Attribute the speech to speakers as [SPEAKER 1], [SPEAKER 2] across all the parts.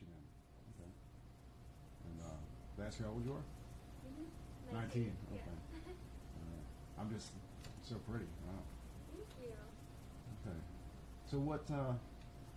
[SPEAKER 1] Michigan. Okay. And uh, ask you how old you are?
[SPEAKER 2] Mm-hmm.
[SPEAKER 1] 19.
[SPEAKER 2] Yeah.
[SPEAKER 1] Okay. Uh, I'm just so pretty. Wow.
[SPEAKER 2] Thank you.
[SPEAKER 1] Okay. So what? Uh,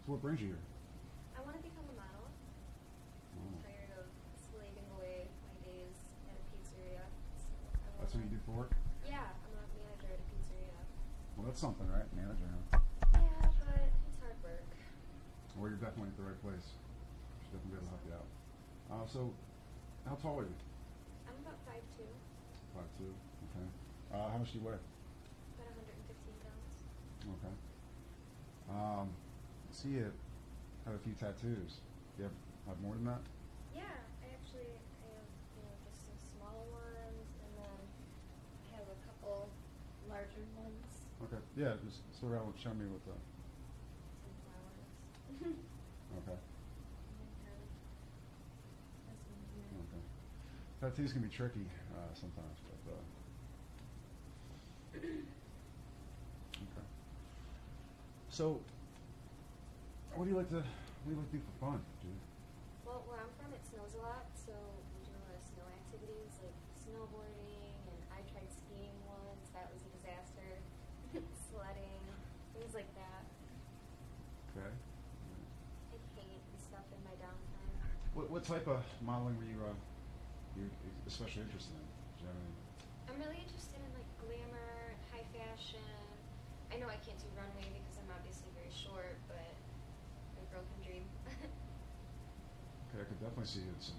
[SPEAKER 1] so what brings you here?
[SPEAKER 2] I want to become a model.
[SPEAKER 1] Oh.
[SPEAKER 2] I'm tired of slaving away my days at a pizzeria. So
[SPEAKER 1] That's what you do for work?
[SPEAKER 2] Yeah, I'm a manager at a pizzeria.
[SPEAKER 1] Well, that's something, right? Manager. Huh?
[SPEAKER 2] Yeah, but it's hard work.
[SPEAKER 1] Well, you're definitely at the right place. Definitely be able to help you out. Uh, so, how tall are you?
[SPEAKER 2] I'm about 5'2",
[SPEAKER 1] Five two. Okay. Uh, how much do you weigh?
[SPEAKER 2] about 115 pounds.
[SPEAKER 1] Okay. Um, I see you have a few tattoos. Do you have, have more than that?
[SPEAKER 2] Yeah, I actually I have you know just some small ones, and then I have a couple larger ones.
[SPEAKER 1] Okay. Yeah, just sort of show me what the.
[SPEAKER 2] Some flowers.
[SPEAKER 1] Okay.
[SPEAKER 2] This one here.
[SPEAKER 1] Okay. Tattoos can be tricky uh, sometimes, but. Uh, okay. So, what do you like to what do you like to do for fun, Judy?
[SPEAKER 2] Well, where I'm from, it snows a lot, so we do a lot of snow activities like snowboarding, and I tried skiing once. That was a disaster. Sledding, things like that.
[SPEAKER 1] Okay.
[SPEAKER 2] I paint and stuff in my downtime.
[SPEAKER 1] What, what type of modeling were you uh, you especially interested in? Do you have any?
[SPEAKER 2] I'm really interested in like glamour, high fashion. I know I can't do runway because I'm obviously very short, but a girl can dream.
[SPEAKER 1] Okay, I could definitely see you in some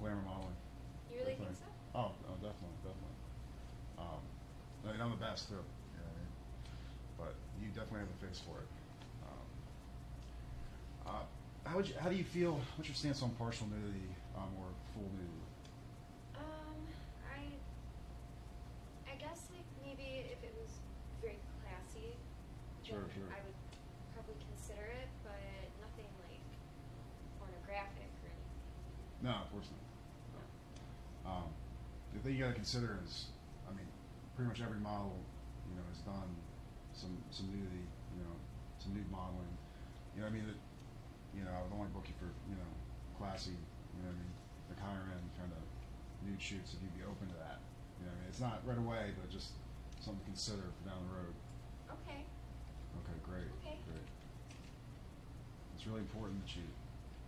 [SPEAKER 1] glamour modeling.
[SPEAKER 2] you really
[SPEAKER 1] Definitely.
[SPEAKER 2] think so?
[SPEAKER 1] Oh, oh, definitely, definitely. Um, I mean, I'm the best too. You know what I mean? But you definitely have the face for it. Um, uh, how would you? How do you feel? What's your stance on partial nudity um, or full nudity?
[SPEAKER 2] Um, I, I guess like maybe if it was very classy,
[SPEAKER 1] Sure, sure.
[SPEAKER 2] I would probably consider it, but nothing like pornographic or anything.
[SPEAKER 1] No, of course not. Um, the thing you got to consider is, I mean, pretty much every model, you know, has done some some nudity, you know, some nude modeling. You know, I mean, that, you know, I would only book you for, you know, classy, you know, what I mean, like higher end kind of nude shoots if you'd be open to that. You know, what I mean, it's not right away, but just something to consider for down the road.
[SPEAKER 2] Okay.
[SPEAKER 1] Okay, great,
[SPEAKER 2] Okay.
[SPEAKER 1] great. It's really important that you,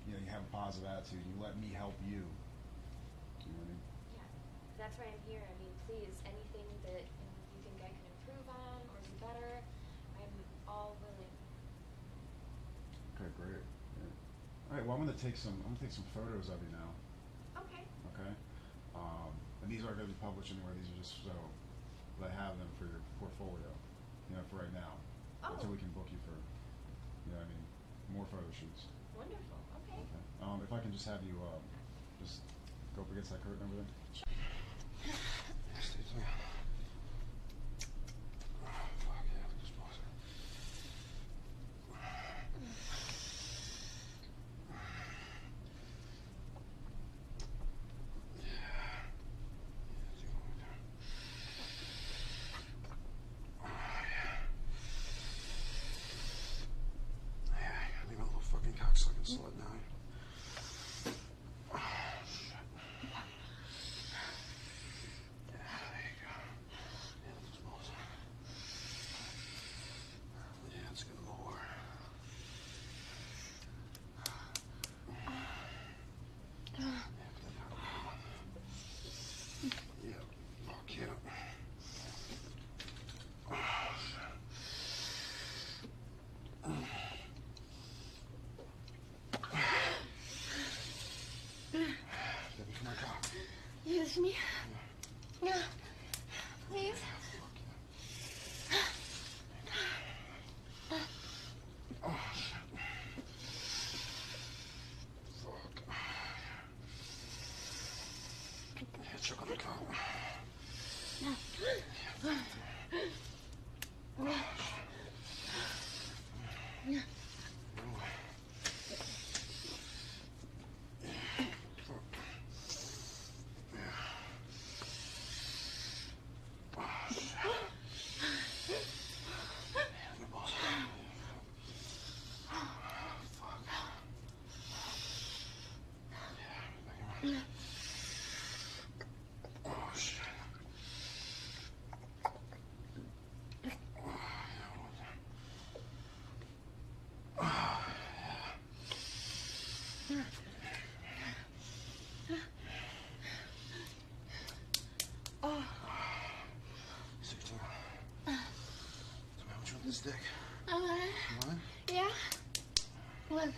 [SPEAKER 1] you know, you have a positive attitude. You let me help you. You know what I mean?
[SPEAKER 2] Yeah. That's why I'm here. I mean, please, anything that you, you think I can improve on or do better, I'm all willing.
[SPEAKER 1] Okay, great. All right. Well, I'm to take some. I'm to take some photos of you now.
[SPEAKER 2] Okay.
[SPEAKER 1] Okay. Um, and these aren't going to be published anywhere. These are just so that I have them for your portfolio. You know, for right now.
[SPEAKER 2] Oh.
[SPEAKER 1] Until we can book you for, you know, what I mean, more photo shoots.
[SPEAKER 2] Wonderful. Okay.
[SPEAKER 1] Okay. Um, if I can just have you, um, just go up against that curtain over there.
[SPEAKER 3] Stay Sled 9. Yeah. This dick? Uh, I
[SPEAKER 1] want
[SPEAKER 2] it.
[SPEAKER 1] You want it?
[SPEAKER 2] Yeah. What?